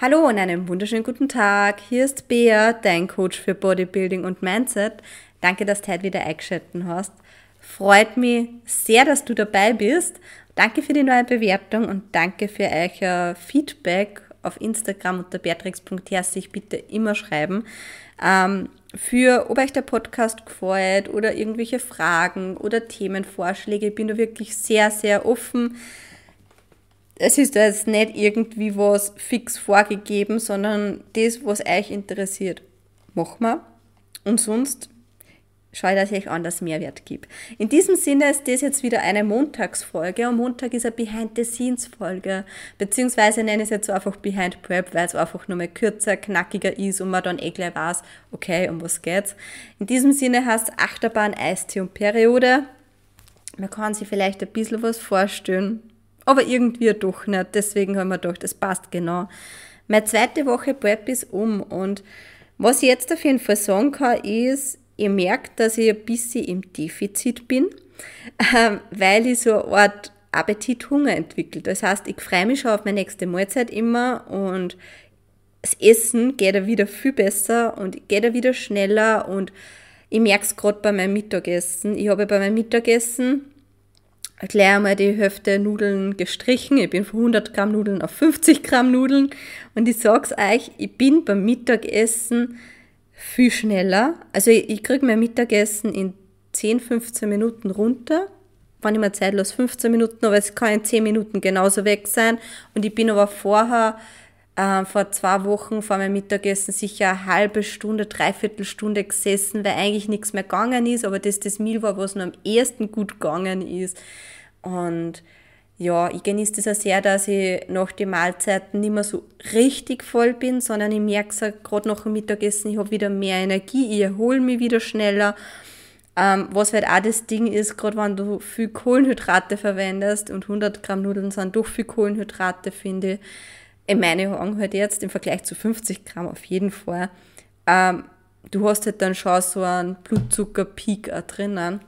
Hallo und einen wunderschönen guten Tag. Hier ist Bea, dein Coach für Bodybuilding und Mindset. Danke, dass du heute wieder eingeschaltet hast. Freut mich sehr, dass du dabei bist. Danke für die neue Bewertung und danke für euer Feedback auf Instagram unter beatrix.her sich bitte immer schreiben. Ähm, für, ob euch der Podcast gefällt oder irgendwelche Fragen oder Themenvorschläge. Ich bin da wirklich sehr, sehr offen es ist jetzt nicht irgendwie was fix vorgegeben, sondern das, was euch interessiert, machen wir. Und sonst schaue ich, dass ich euch anders Mehrwert gebe. In diesem Sinne ist das jetzt wieder eine Montagsfolge und Montag ist eine Behind-the-Scenes-Folge, beziehungsweise nenne ich es jetzt einfach Behind Prep, weil es einfach nur mal kürzer, knackiger ist und man dann eh gleich weiß, okay, um was geht's. In diesem Sinne heißt Achterbahn, Eistee und Periode. Man kann sich vielleicht ein bisschen was vorstellen, aber irgendwie doch nicht. Deswegen haben wir gedacht, das passt genau. Meine zweite Woche Prep ist um und was ich jetzt auf jeden Fall sagen kann, ist, ihr merkt, dass ich ein bisschen im Defizit bin, ähm, weil ich so eine Art Appetit, Hunger entwickelt. Das heißt, ich freue mich schon auf meine nächste Mahlzeit immer und das Essen geht da wieder viel besser und geht da wieder schneller und ich merke es gerade bei meinem Mittagessen. Ich habe bei meinem Mittagessen gleich einmal die Hälfte Nudeln gestrichen. Ich bin von 100 Gramm Nudeln auf 50 Gramm Nudeln. Und ich sag's euch, ich bin beim Mittagessen viel schneller. Also ich, ich kriege mein Mittagessen in 10, 15 Minuten runter. Wenn ich mir Zeit lasse, 15 Minuten, aber es kann in 10 Minuten genauso weg sein. Und ich bin aber vorher, äh, vor zwei Wochen vor meinem Mittagessen sicher eine halbe Stunde, dreiviertel Stunde gesessen, weil eigentlich nichts mehr gegangen ist, aber das das Meal war, was nur am ersten gut gegangen ist. Und ja, ich genieße das auch sehr, dass ich nach den Mahlzeiten nicht mehr so richtig voll bin, sondern ich merke es gerade nach dem Mittagessen, ich habe wieder mehr Energie, ich erhole mich wieder schneller. Ähm, was halt auch das Ding ist, gerade wenn du viel Kohlenhydrate verwendest und 100 Gramm Nudeln sind doch viel Kohlenhydrate, finde ich, in meinen Augen halt jetzt im Vergleich zu 50 Gramm auf jeden Fall. Ähm, du hast halt dann schon so einen Blutzuckerpeak drinnen.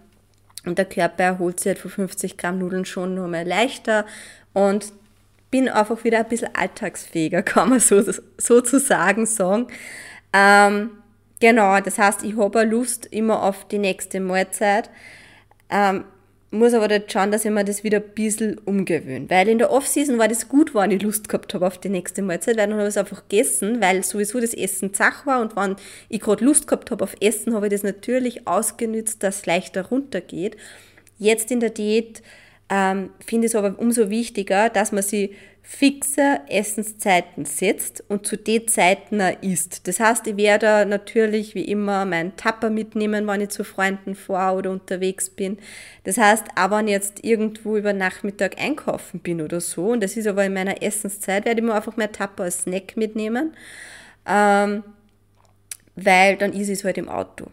Und der Körper erholt sich halt von 50 Gramm Nudeln schon nur mal leichter und bin einfach wieder ein bisschen alltagsfähiger, kann man so, sozusagen sagen. Ähm, genau, das heißt, ich habe Lust immer auf die nächste Mahlzeit. Ähm, muss aber dort schauen, dass ich mir das wieder ein bisschen umgewöhne. Weil in der Off-Season war das gut, wenn ich Lust gehabt habe auf die nächste Mahlzeit, weil dann habe ich es einfach gegessen, weil sowieso das Essen zach war und wenn ich gerade Lust gehabt habe auf Essen, habe ich das natürlich ausgenützt, dass es leichter runtergeht. Jetzt in der Diät ähm, finde es aber umso wichtiger, dass man sie fixe Essenszeiten setzt und zu den Zeiten isst. Das heißt, ich werde natürlich wie immer meinen Tapper mitnehmen, wenn ich zu Freunden vor oder unterwegs bin. Das heißt, auch wenn ich jetzt irgendwo über Nachmittag einkaufen bin oder so, und das ist aber in meiner Essenszeit, werde ich mir einfach mein Tapper als Snack mitnehmen, ähm, weil dann ist es halt im Auto.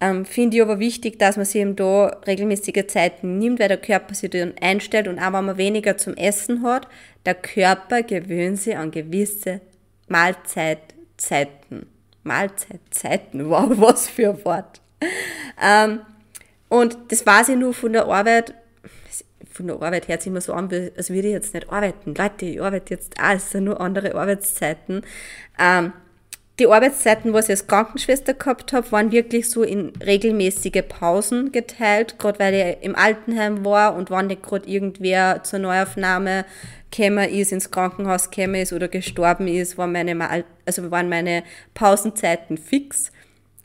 Ähm, Finde ich aber wichtig, dass man sich eben da regelmäßige Zeiten nimmt, weil der Körper sich dann einstellt und auch wenn man weniger zum Essen hat, der Körper gewöhnt sich an gewisse Mahlzeitzeiten. Mahlzeitzeiten, wow, was für ein Wort. Ähm, und das weiß ich nur von der Arbeit, von der Arbeit hört sich immer so an, als würde ich jetzt nicht arbeiten. Leute, ich arbeite jetzt auch, es sind nur andere Arbeitszeiten. Ähm, die Arbeitszeiten, was ich als Krankenschwester gehabt habe, waren wirklich so in regelmäßige Pausen geteilt, gerade weil ich im Altenheim war und wann nicht gerade irgendwer zur Neuaufnahme gekommen ist, ins Krankenhaus gekommen ist oder gestorben ist, waren meine, also waren meine Pausenzeiten fix.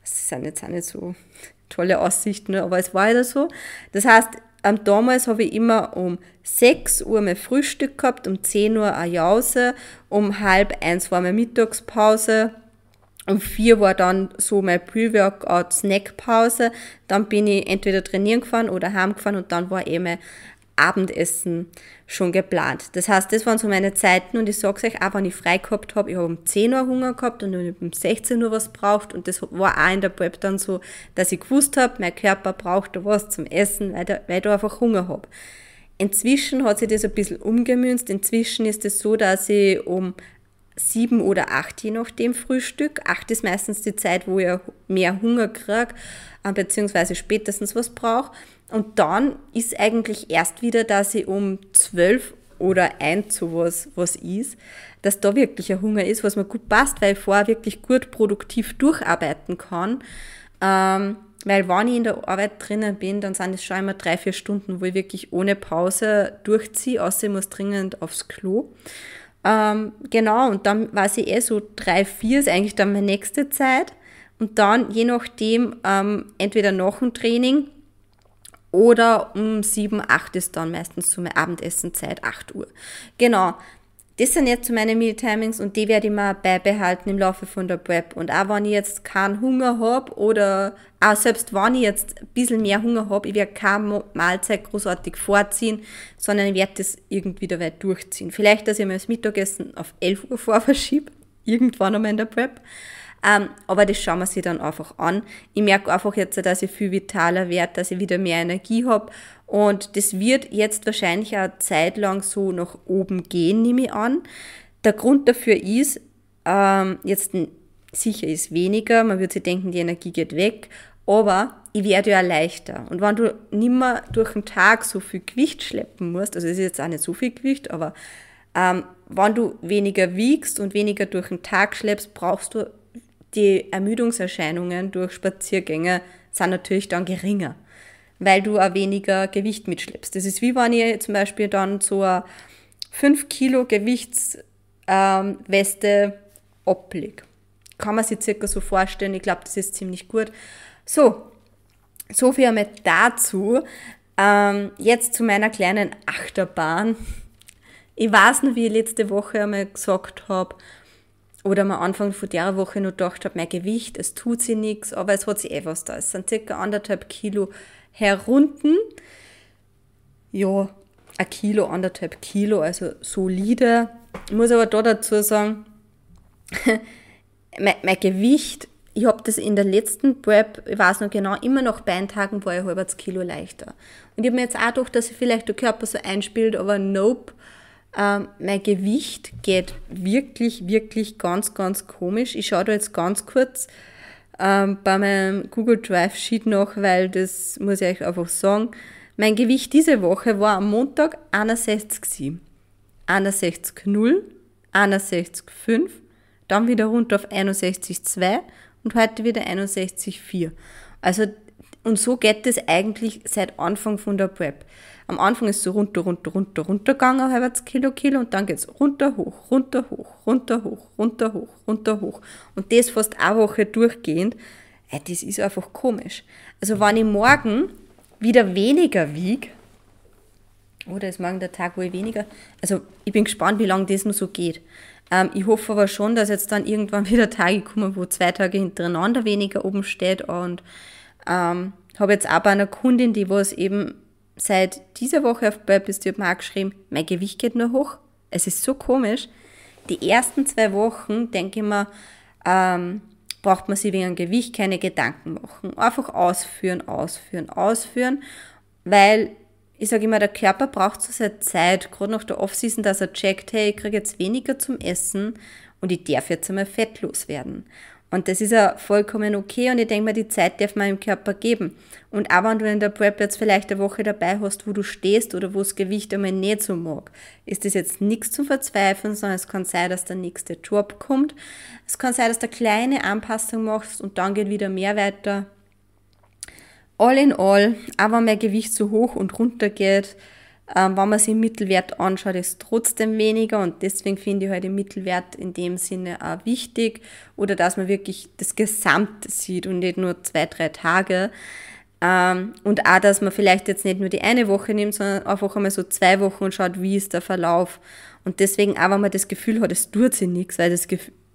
Das sind jetzt auch nicht so tolle Aussichten, aber es war ja so. Das heißt, damals habe ich immer um 6 Uhr mein Frühstück gehabt, um 10 Uhr eine Jause, um halb eins war meine Mittagspause, um vier war dann so mein Pre-Workout-Snackpause. Dann bin ich entweder trainieren gefahren oder heimgefahren und dann war eben mein Abendessen schon geplant. Das heißt, das waren so meine Zeiten und ich sage euch auch, wenn ich frei gehabt habe, ich habe um 10 Uhr Hunger gehabt und um 16 Uhr was braucht und das war auch in der Prep dann so, dass ich gewusst habe, mein Körper braucht da was zum Essen, weil, da, weil ich da einfach Hunger habe. Inzwischen hat sich das ein bisschen umgemünzt. Inzwischen ist es so, dass ich um sieben oder acht, je nachdem Frühstück. Acht ist meistens die Zeit, wo ich mehr Hunger kriege, äh, beziehungsweise spätestens was brauche. Und dann ist eigentlich erst wieder, dass ich um zwölf oder ein zu was, was ist, dass da wirklich ein Hunger ist, was mir gut passt, weil ich vorher wirklich gut produktiv durcharbeiten kann. Ähm, weil wenn ich in der Arbeit drinnen bin, dann sind es schon immer drei, vier Stunden, wo ich wirklich ohne Pause durchziehe, außer ich muss dringend aufs Klo. Ähm, genau, und dann weiß ich eh so drei, vier ist eigentlich dann meine nächste Zeit. Und dann, je nachdem, ähm, entweder nach dem Training oder um sieben, acht ist dann meistens so meine Abendessenzeit, acht Uhr. Genau. Das sind jetzt so meine Meal-Timings und die werde ich mir beibehalten im Laufe von der Prep. Und auch wenn ich jetzt keinen Hunger habe oder auch selbst wenn ich jetzt ein bisschen mehr Hunger habe, ich werde keine Mahlzeit großartig vorziehen, sondern ich werde das irgendwie dabei durchziehen. Vielleicht, dass ich mir das Mittagessen auf 11 Uhr vor verschiebe, irgendwann einmal in der Prep. Ähm, aber das schauen wir sich dann einfach an. Ich merke einfach jetzt, dass ich viel vitaler werde, dass ich wieder mehr Energie habe und das wird jetzt wahrscheinlich eine Zeit lang so nach oben gehen, nehme ich an. Der Grund dafür ist, ähm, jetzt sicher ist weniger, man würde sich denken, die Energie geht weg, aber ich werde ja leichter. Und wenn du nimmer durch den Tag so viel Gewicht schleppen musst, also es ist jetzt auch nicht so viel Gewicht, aber ähm, wenn du weniger wiegst und weniger durch den Tag schleppst, brauchst du die Ermüdungserscheinungen durch Spaziergänge sind natürlich dann geringer weil du auch weniger Gewicht mitschleppst. Das ist wie wenn ich zum Beispiel dann so eine 5 Kilo Gewichtsweste ähm, ablege. Kann man sich circa so vorstellen. Ich glaube, das ist ziemlich gut. So, so viel einmal dazu. Ähm, jetzt zu meiner kleinen Achterbahn. Ich weiß noch, wie ich letzte Woche einmal gesagt habe, oder am Anfang von der Woche noch gedacht habe, mein Gewicht, es tut sich nichts, aber es hat sich eh was da. Es sind circa anderthalb Kilo herunten. Ja, ein Kilo, anderthalb Kilo, also solide. Ich muss aber da dazu sagen, mein, mein, Gewicht, ich habe das in der letzten Prep, ich weiß noch genau, immer nach Beintagen war ich halbes Kilo leichter. Und ich habe mir jetzt auch gedacht, dass sich vielleicht der Körper so einspielt, aber nope. Ähm, mein Gewicht geht wirklich, wirklich ganz, ganz komisch. Ich schaue da jetzt ganz kurz ähm, bei meinem Google Drive Sheet noch, weil das muss ich euch einfach sagen. Mein Gewicht diese Woche war am Montag 61,7, 61,0, 61,5, dann wieder runter auf 61,2 und heute wieder 61,4. Also, und so geht es eigentlich seit Anfang von der Prep. Am Anfang ist es so runter, runter, runter, runter gegangen, halbes Kilo, Kilo und dann geht es runter, hoch, runter, hoch, runter, hoch, runter, hoch, runter, hoch. Und das fast eine Woche durchgehend. Äh, das ist einfach komisch. Also wenn ich morgen wieder weniger wiege, oder ist morgen der Tag, wo ich weniger, also ich bin gespannt, wie lange das noch so geht. Ähm, ich hoffe aber schon, dass jetzt dann irgendwann wieder Tage kommen, wo zwei Tage hintereinander weniger oben steht und ähm, habe jetzt auch bei einer Kundin, die was eben seit dieser Woche auf Purpose Tube mal geschrieben, mein Gewicht geht nur hoch. Es ist so komisch. Die ersten zwei Wochen, denke ich mir, ähm, braucht man sich wegen Gewicht keine Gedanken machen. Einfach ausführen, ausführen, ausführen, weil ich sage immer, der Körper braucht so seine Zeit, gerade nach der Offseason, dass er checkt, hey, ich kriege jetzt weniger zum Essen und ich darf jetzt einmal fettlos werden. Und das ist ja vollkommen okay und ich denke mir, die Zeit darf man im Körper geben. Und auch wenn du in der Prep jetzt vielleicht eine Woche dabei hast, wo du stehst oder wo das Gewicht einmal nicht so mag, ist das jetzt nichts zum Verzweifeln, sondern es kann sein, dass der nächste Job kommt. Es kann sein, dass du eine kleine Anpassung machst und dann geht wieder mehr weiter. All in all, wenn mein Gewicht so hoch und runter geht, wenn man sich den Mittelwert anschaut, ist trotzdem weniger und deswegen finde ich halt den Mittelwert in dem Sinne auch wichtig oder dass man wirklich das Gesamte sieht und nicht nur zwei, drei Tage. Ähm, und auch, dass man vielleicht jetzt nicht nur die eine Woche nimmt, sondern einfach einmal so zwei Wochen und schaut, wie ist der Verlauf. Und deswegen auch, wenn man das Gefühl hat, es tut sich nichts, weil das,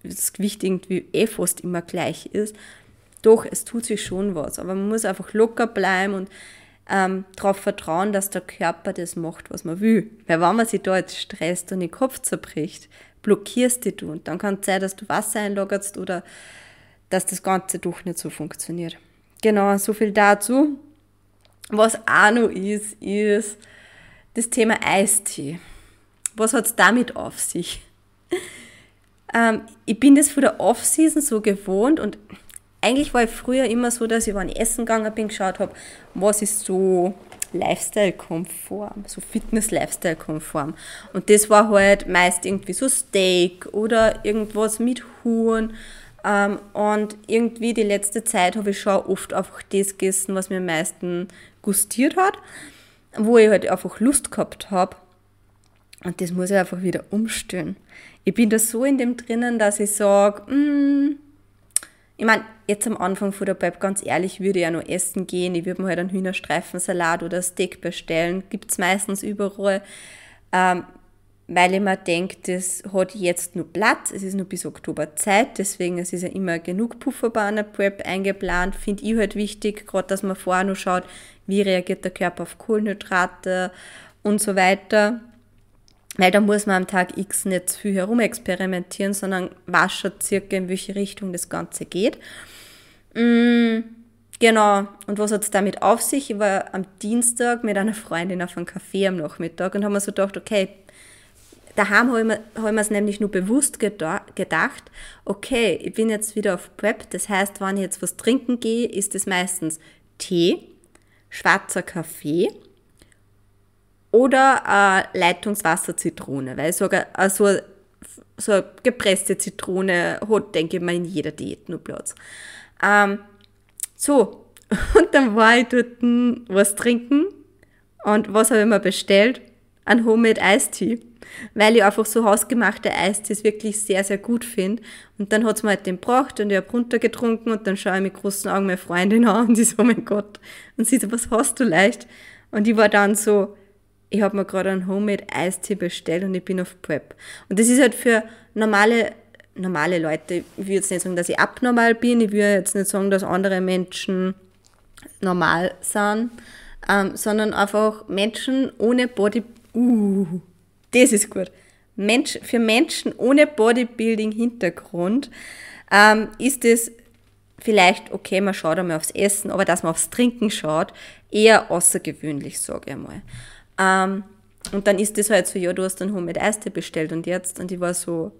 das Gewicht irgendwie eh fast immer gleich ist, doch, es tut sich schon was. Aber man muss einfach locker bleiben und ähm, darauf vertrauen, dass der Körper das macht, was man will. Weil wenn man sich da jetzt stresst und den Kopf zerbricht, blockierst die du und dann kann es sein, dass du Wasser einlagerst oder dass das Ganze doch nicht so funktioniert. Genau, so viel dazu. Was auch noch ist, ist das Thema Eistee. Was hat es damit auf sich? Ähm, ich bin das von der Off-Season so gewohnt und eigentlich war ich früher immer so, dass ich, wenn ich essen gegangen bin, geschaut habe, was ist so Lifestyle-konform, so Fitness-Lifestyle-konform. Und das war halt meist irgendwie so Steak oder irgendwas mit Huhn. Ähm, und irgendwie die letzte Zeit habe ich schon oft einfach das gegessen, was mir am meisten gustiert hat, wo ich halt einfach Lust gehabt habe. Und das muss ich einfach wieder umstellen. Ich bin da so in dem drinnen, dass ich sage, mm, ich meine, jetzt am Anfang von der Pep, ganz ehrlich, würde ich ja noch essen gehen. Ich würde mir halt einen Hühnerstreifensalat oder Steak bestellen. Gibt es meistens überall. Ähm, weil ich mir denke, das hat jetzt nur Platz, es ist nur bis Oktober Zeit, deswegen es ist ja immer genug Puffer bei einer Prep eingeplant, finde ich halt wichtig, gerade dass man vorher noch schaut, wie reagiert der Körper auf Kohlenhydrate und so weiter. Weil da muss man am Tag X nicht zu viel herumexperimentieren, sondern weiß schon circa, in welche Richtung das Ganze geht. Mm, genau. Und was hat es damit auf sich? Ich war am Dienstag mit einer Freundin auf einem Café am Nachmittag und haben mir so gedacht, okay, daheim habe ich, es nämlich nur bewusst gedacht, okay, ich bin jetzt wieder auf Prep, das heißt, wenn ich jetzt was trinken gehe, ist es meistens Tee, schwarzer Kaffee oder äh, Leitungswasser-Zitrone, weil sogar äh, so, so eine gepresste Zitrone hat, denke ich mal, in jeder Diät nur Platz. Ähm, so, und dann war ich dort was trinken und was habe ich mir bestellt? Ein Homemade Eistee, weil ich einfach so hausgemachte Eistees wirklich sehr, sehr gut finde. Und dann hat es mir halt den gebracht und ich habe runtergetrunken und dann schaue ich mit großen Augen meine Freundin an und die so, oh mein Gott. Und sie so, was hast du leicht? Und ich war dann so, ich habe mir gerade einen Homemade Eistee bestellt und ich bin auf Prep. Und das ist halt für normale, normale Leute, ich will jetzt nicht sagen, dass ich abnormal bin, ich will jetzt nicht sagen, dass andere Menschen normal sind, ähm, sondern einfach Menschen ohne Body, uh, das ist gut. Mensch, für Menschen ohne Bodybuilding-Hintergrund ähm, ist es vielleicht, okay, man schaut einmal aufs Essen, aber dass man aufs Trinken schaut, eher außergewöhnlich, sage ich einmal. Ähm, und dann ist das halt so, ja, du hast einen Homemade Eistee bestellt und jetzt, und ich war so,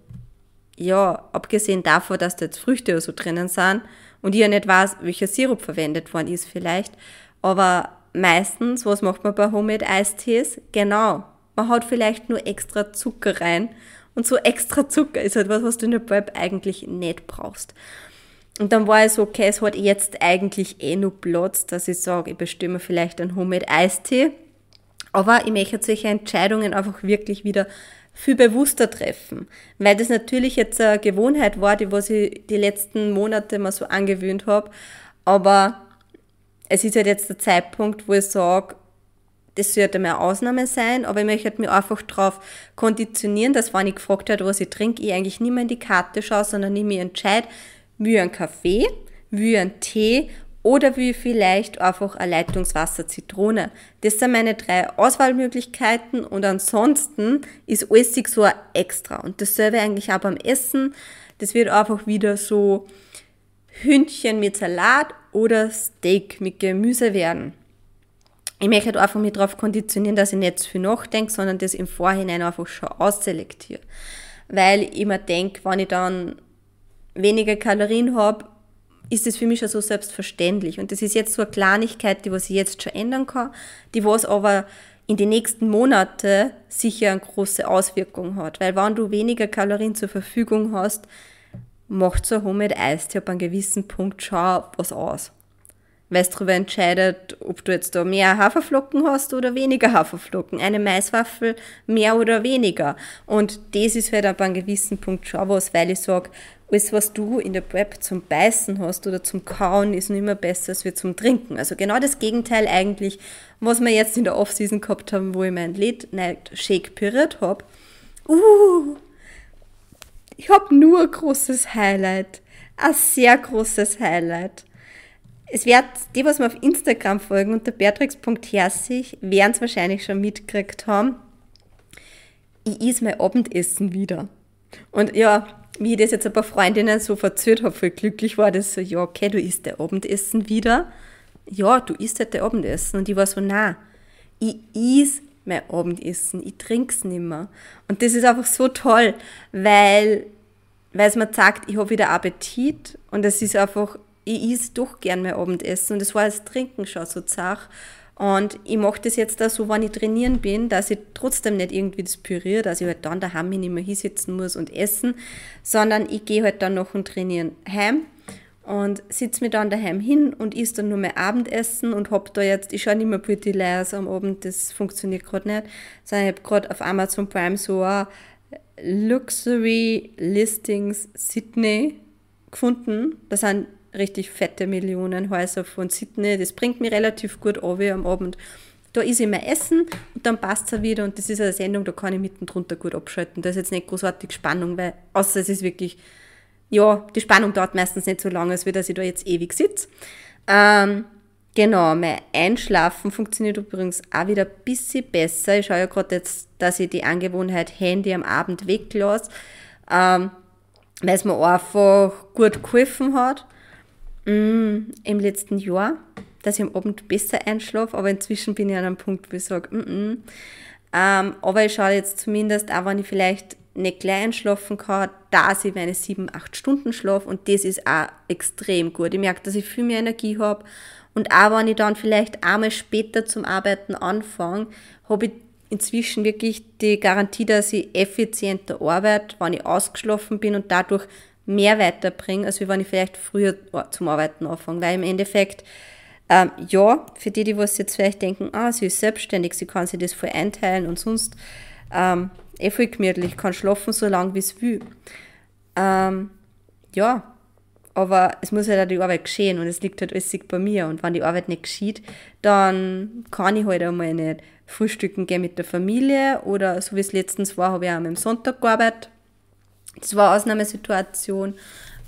ja, abgesehen davon, dass da jetzt Früchte oder so drinnen sind und ich ja nicht weiß, welcher Sirup verwendet worden ist vielleicht, aber meistens, was macht man bei Homemade Eistees? Genau, man haut vielleicht nur extra Zucker rein und so extra Zucker ist halt was, was du in der Prep eigentlich nicht brauchst. Und dann war es so, okay, es hat jetzt eigentlich eh nur Platz, dass ich sage, ich bestimme vielleicht einen Homemade Eistee aber ich möchte solche Entscheidungen einfach wirklich wieder viel bewusster treffen, weil das natürlich jetzt eine Gewohnheit war, die was ich die letzten Monate mal so angewöhnt habe, aber es ist halt jetzt der Zeitpunkt, wo ich sage, das sollte mehr Ausnahme sein, aber ich möchte mich einfach darauf konditionieren, dass wenn ich gefragt werde, was ich trinke, ich eigentlich nicht mehr in die Karte schaue, sondern ich mich entscheide, wie ein Kaffee, wie ein Tee oder wie vielleicht einfach ein Leitungswasser Zitrone. Das sind meine drei Auswahlmöglichkeiten und ansonsten ist alles so ein extra. Und dasselbe eigentlich auch beim Essen. Das wird einfach wieder so Hündchen mit Salat oder Steak mit Gemüse werden. Ich möchte halt einfach mich darauf konditionieren, dass ich nicht zu viel nachdenke, sondern das im Vorhinein einfach schon ausselektiere. Weil ich immer denke, wenn ich dann weniger Kalorien habe, ist es für mich schon so selbstverständlich. Und das ist jetzt so eine Kleinigkeit, die was ich jetzt schon ändern kann, die was aber in den nächsten Monaten sicher eine große Auswirkung hat. Weil wenn du weniger Kalorien zur Verfügung hast, macht so ein Homemade Eistee ab einem gewissen Punkt schon was aus. Weil es darüber entscheidet, ob du jetzt da mehr Haferflocken hast oder weniger Haferflocken. Eine Maiswaffel mehr oder weniger. Und das ist halt ab einem gewissen Punkt schon was, weil ich sage, alles, was du in der Prep zum Beißen hast oder zum Kauen, ist nicht mehr besser als wir zum Trinken. Also genau das Gegenteil eigentlich, was wir jetzt in der Offseason gehabt haben, wo ich mein Late Night Shake püriert habe. Uh, ich habe nur ein großes Highlight. Ein sehr großes Highlight. Es wird, die, was mir auf Instagram folgen unter beatrix.herzig, werden es wahrscheinlich schon mitgekriegt haben. Ich is mein Abendessen wieder. Und ja, wie ich das jetzt ein paar Freundinnen so verzögert habe, voll glücklich war, das so, ja, okay, du isst dein Abendessen wieder. Ja, du isst halt dein Abendessen. Und ich war so, na, ich is mein Abendessen, ich trink's nimmer. Und das ist einfach so toll, weil, es mir sagt, ich habe wieder Appetit und es ist einfach, ich is doch gern mein Abendessen und es war das Trinken schon so zach. Und ich mache das jetzt da so, wenn ich trainieren bin, dass ich trotzdem nicht irgendwie das püriere, dass ich halt dann daheim nicht mehr hinsitzen muss und essen, sondern ich gehe halt dann noch und trainieren heim und sitze mir dann daheim hin und isst dann nur mein Abendessen und hab da jetzt, ich schaue nicht mehr Pretty Liars am Abend, das funktioniert gerade nicht, sondern ich habe gerade auf Amazon Prime so ein Luxury Listings Sydney gefunden. Das sind richtig fette Millionenhäuser von Sydney. Das bringt mich relativ gut an am Abend. Da ist mein Essen und dann passt es wieder und das ist eine Sendung, da kann ich mitten drunter gut abschalten. Da ist jetzt nicht großartig Spannung, weil außer es ist wirklich ja, die Spannung dauert meistens nicht so lange, als wie dass ich da jetzt ewig sitze. Ähm, genau, mein Einschlafen funktioniert übrigens auch wieder ein bisschen besser. Ich schaue ja gerade jetzt, dass ich die Angewohnheit Handy am Abend weglasse, ähm, weil es mir einfach gut geholfen hat mm, im letzten Jahr, dass ich am Abend besser einschlafe, aber inzwischen bin ich an einem Punkt, wo ich sage, mm -mm. Ähm, aber ich schaue jetzt zumindest, auch wenn ich vielleicht nicht gleich einschlafen kann, da ich meine sieben, acht Stunden schlafe und das ist auch extrem gut. Ich merke, dass ich viel mehr Energie habe und auch wenn ich dann vielleicht einmal später zum Arbeiten anfange, habe ich inzwischen wirklich die Garantie, dass ich effizienter arbeite, wenn ich ausgeschlafen bin und dadurch mehr weiterbringe, als wenn ich vielleicht früher zum Arbeiten anfange. Weil im Endeffekt, ähm, ja, für die, die was jetzt vielleicht denken, ah, sie ist selbstständig, sie kann sich das voll einteilen und sonst, ähm, eh voll gemütlich, kann schlafen so lange wie es will. Ähm, ja, aber es muss halt auch die Arbeit geschehen und es liegt halt alles bei mir. Und wenn die Arbeit nicht geschieht, dann kann ich halt einmal nicht frühstücken gehen mit der Familie oder so wie es letztens war, habe ich auch am Sonntag gearbeitet. Das war eine Ausnahmesituation.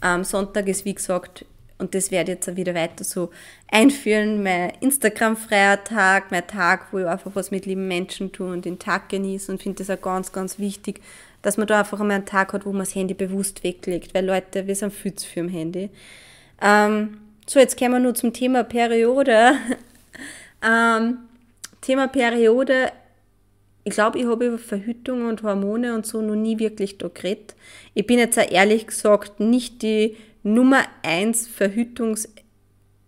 Am Sonntag ist, wie gesagt, und das werde ich jetzt auch wieder weiter so einführen, mein Instagram-freier Tag, mein Tag, wo ich einfach was mit lieben Menschen tue und den Tag genieße und finde das auch ganz, ganz wichtig, dass man da einfach einmal einen Tag hat, wo man das Handy bewusst weglegt, weil Leute, wir sind viel zu viel am Handy. Ähm, so, jetzt kommen wir nur zum Thema Periode. ähm, Thema Periode, ich glaube, ich habe über Verhütung und Hormone und so noch nie wirklich da geredet. Ich bin jetzt auch ehrlich gesagt nicht die Nummer 1 Verhütungs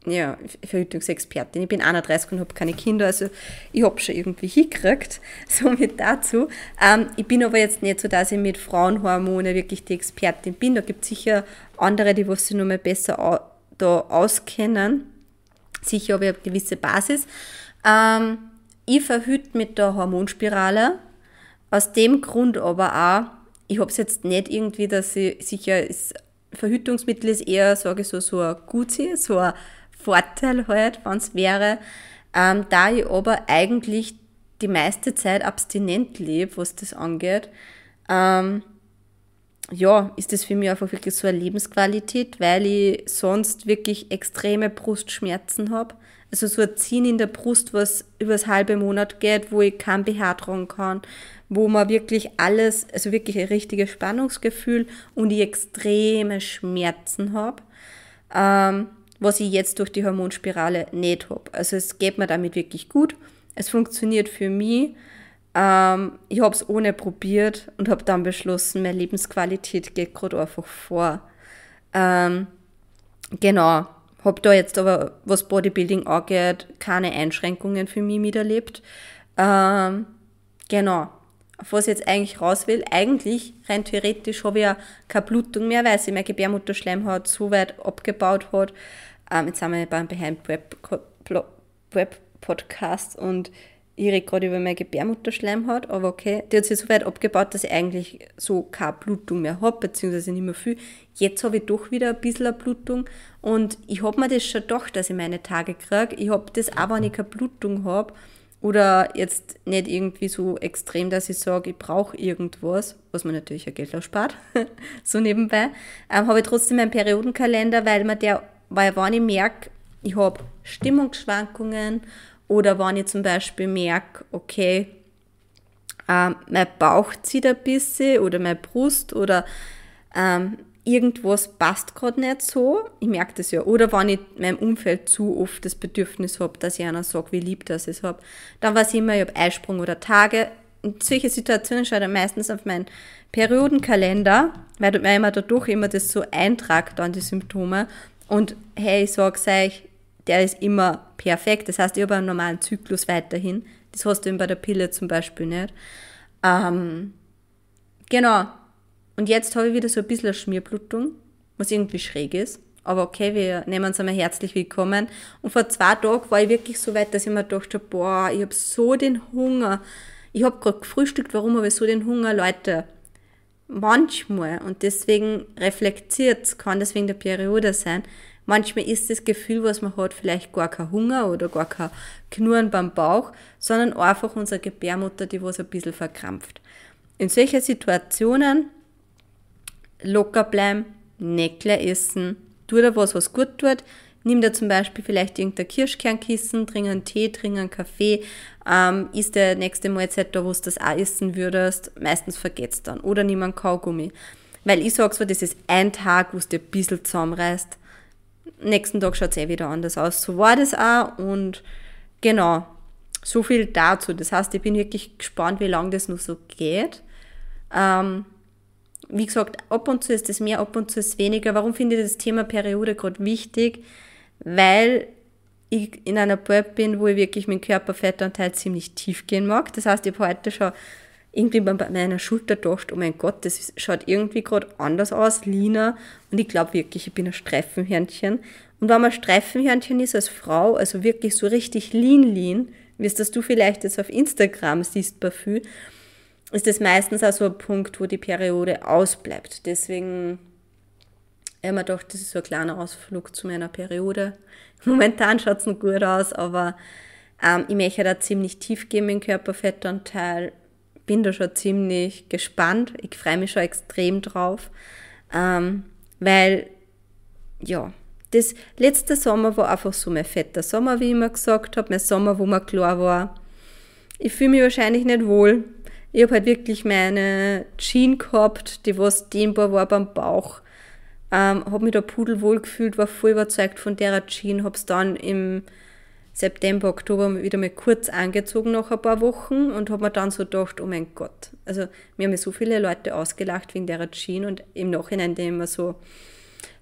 ja, Verhütungsexpertin. Ich bin 31 und habe keine Kinder, also ich habe schon irgendwie hingekriegt, somit dazu. Ähm, ich bin aber jetzt nicht so, dass ich mit Frauenhormone wirklich die Expertin bin. Da gibt es sicher andere, die sich noch mal besser da auskennen. Sicher habe ich eine gewisse Basis. Ähm, ich verhüte mit der Hormonspirale. Aus dem Grund aber auch, ich habe es jetzt nicht irgendwie, dass ich sicher ist, Verhütungsmittel ist eher, sage ich so, so ein Gutsi, so ein Vorteil halt, wenn es wäre. Ähm, da ich aber eigentlich die meiste Zeit abstinent lebe, was das angeht, ähm, ja, ist das für mich einfach wirklich so eine Lebensqualität, weil ich sonst wirklich extreme Brustschmerzen habe. Also so ein Ziehen in der Brust, was über das halbe Monat geht, wo ich kein BH tragen kann, wo man wirklich alles, also wirklich ein richtiges Spannungsgefühl und ich extreme Schmerzen habe. Ähm, was ich jetzt durch die Hormonspirale nicht habe. Also es geht mir damit wirklich gut. Es funktioniert für mich. Ähm, ich habe es ohne probiert und habe dann beschlossen, meine Lebensqualität geht gerade einfach vor. Ähm, genau. Habe da jetzt aber, was Bodybuilding angeht, keine Einschränkungen für mich miterlebt. Ähm, genau. Auf was ich jetzt eigentlich raus will, eigentlich rein theoretisch habe ich ja keine Blutung mehr, weil sich mein Gebärmutterschleimhaut so weit abgebaut hat, ähm, jetzt sind wir beim Behind Web Podcast und ich rede gerade über meine Gebärmutterschleimhaut, aber okay, die hat sich so weit abgebaut, dass ich eigentlich so keine Blutung mehr habe, beziehungsweise nicht mehr viel. Jetzt habe ich doch wieder ein bisschen eine Blutung und ich habe mir das schon gedacht, dass ich meine Tage kriege. Ich habe das auch, wenn ich keine Blutung habe oder jetzt nicht irgendwie so extrem, dass ich sage, ich brauche irgendwas, was man natürlich ja Geld ausspart, so nebenbei, ähm, habe ich trotzdem meinen Periodenkalender, weil man der weil wenn ich merke, ich habe Stimmungsschwankungen oder wenn ich zum Beispiel merke, okay, ähm, mein Bauch zieht ein bisschen oder meine Brust oder ähm, irgendwas passt gerade nicht so, ich merke das ja. Oder wenn ich meinem Umfeld zu oft das Bedürfnis habe, dass ich einer sage, wie lieb das ich habe, dann weiß ich immer, ich habe Eisprung oder Tage. In solche Situationen schaue ich meistens auf meinen Periodenkalender, weil man immer dadurch immer das so eintragt, dann die Symptome. Und hey, ich sag's euch, der ist immer perfekt. Das heißt, ich habe einen normalen Zyklus weiterhin. Das hast du eben bei der Pille zum Beispiel nicht. Ähm, genau. Und jetzt habe ich wieder so ein bisschen eine Schmierblutung, was irgendwie schräg ist. Aber okay, wir nehmen uns einmal herzlich willkommen. Und vor zwei Tagen war ich wirklich so weit, dass ich mir dachte, boah, ich habe so den Hunger. Ich habe gerade gefrühstückt, warum habe ich so den Hunger, Leute? Manchmal, und deswegen reflektiert, kann das wegen der Periode sein, manchmal ist das Gefühl, was man hat, vielleicht gar kein Hunger oder gar kein Knurren beim Bauch, sondern einfach unsere Gebärmutter, die was ein bisschen verkrampft. In solchen Situationen locker bleiben, Näckle essen, tu da was, was gut tut. Nimm dir zum Beispiel vielleicht irgendein Kirschkernkissen, trink einen Tee, trink einen Kaffee, ähm, isst der nächste Mahlzeit da, wo du das auch essen würdest. Meistens vergeht's dann. Oder nimm einen Kaugummi. Weil ich sag so, das ist ein Tag, wo du dir ein bisschen zusammenreißt. Nächsten Tag schaut es eh wieder anders aus. So war das auch und genau, so viel dazu. Das heißt, ich bin wirklich gespannt, wie lange das noch so geht. Ähm, wie gesagt, ab und zu ist es mehr, ab und zu ist es weniger. Warum finde ich das Thema Periode gerade wichtig? Weil ich in einer Prep bin, wo ich wirklich meinen Körperfettanteil ziemlich tief gehen mag. Das heißt, ich habe heute schon irgendwie bei meiner Schulter gedacht, oh mein Gott, das schaut irgendwie gerade anders aus, Lina. Und ich glaube wirklich, ich bin ein Streifenhörnchen. Und wenn man Streifenhörnchen ist als Frau, also wirklich so richtig lean, lean, wie es das du vielleicht jetzt auf Instagram siehst viel, ist das meistens auch so ein Punkt, wo die Periode ausbleibt. Deswegen habe mir gedacht, das ist so ein kleiner Ausflug zu meiner Periode. Momentan schaut es noch gut aus, aber ähm, ich möchte da ziemlich tief gehen im Körperfettanteil. Bin da schon ziemlich gespannt. Ich freue mich schon extrem drauf, ähm, weil, ja, das letzte Sommer war einfach so mein fetter Sommer, wie ich immer gesagt habe. Mein Sommer, wo mir klar war, ich fühle mich wahrscheinlich nicht wohl ich habe halt wirklich meine Jeans gehabt, die was dehnbar war beim Bauch. Ähm, habe mich da pudelwohl gefühlt, war voll überzeugt von der Jeans, habe es dann im September, Oktober wieder mal kurz angezogen nach ein paar Wochen und habe mir dann so gedacht, oh mein Gott. Also mir haben so viele Leute ausgelacht wegen der Jeans und im Nachhinein denke ich mir so,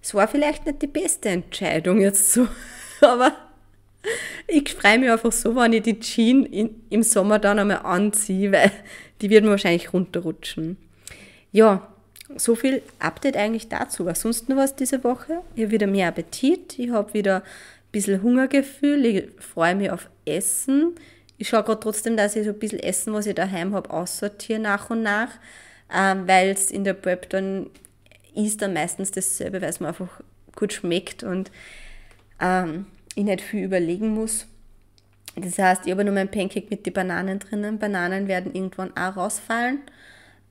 es war vielleicht nicht die beste Entscheidung jetzt so, aber ich freue mich einfach so, wenn ich die Jeans im Sommer dann einmal anziehe, weil die wird mir wahrscheinlich runterrutschen. Ja, so viel Update eigentlich dazu. Was sonst noch was diese Woche? Ich habe wieder mehr Appetit, ich habe wieder bisschen Hungergefühl, ich freue mich auf Essen. Ich schaue gerade trotzdem, dass ich so ein bisschen Essen, was ich daheim habe, aussortiere nach und nach, ähm, weil es in der Prep dann ist dann meistens dasselbe, weil es mir einfach gut schmeckt und ähm, ich nicht viel überlegen muss. Das heißt, ich habe nur mein Pancake mit den Bananen drinnen. Bananen werden irgendwann auch rausfallen.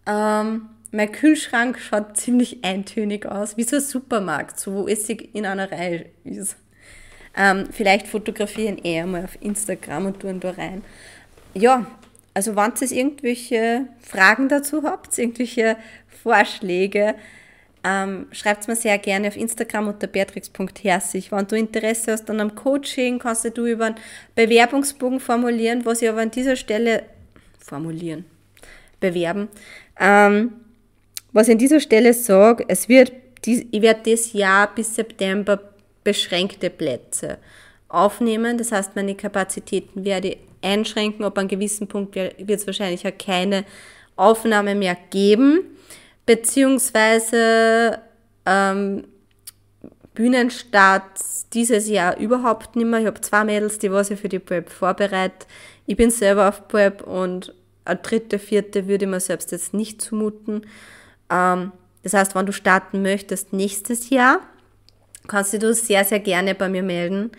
Ähm, mein Kühlschrank schaut ziemlich eintönig aus, wie so ein Supermarkt, so wo Essig in einer Reihe ist. Ähm, vielleicht fotografieren eher mal auf Instagram und tun da rein. Ja, also wenn ihr irgendwelche Fragen dazu habt, irgendwelche Vorschläge, ähm, Schreibt es mir sehr gerne auf Instagram unter beatrix.herzig. Wenn du Interesse hast an einem Coaching, kannst du über einen Bewerbungsbogen formulieren, was ich aber an dieser Stelle formulieren, bewerben. Ähm, was ich an dieser Stelle sage, es wird, ich werde dieses Jahr bis September beschränkte Plätze aufnehmen. Das heißt, meine Kapazitäten werde ich einschränken. Ab einem gewissen Punkt wird es wahrscheinlich auch keine Aufnahme mehr geben beziehungsweise ähm, Bühnenstart dieses Jahr überhaupt nicht mehr. Ich habe zwei Mädels, die was ich für die Prep vorbereitet. Ich bin selber auf Prep und eine dritte, vierte würde ich mir selbst jetzt nicht zumuten. Ähm, das heißt, wenn du starten möchtest nächstes Jahr, kannst du sehr, sehr gerne bei mir melden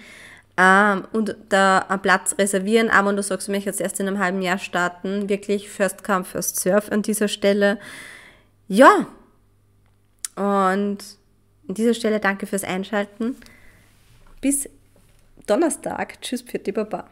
ähm, und da einen Platz reservieren. Aber wenn du sagst, ich möchte jetzt erst in einem halben Jahr starten, wirklich First Come, First Serve an dieser Stelle. Ja, und an dieser Stelle danke fürs Einschalten. Bis Donnerstag. Tschüss, Pfiat Baba.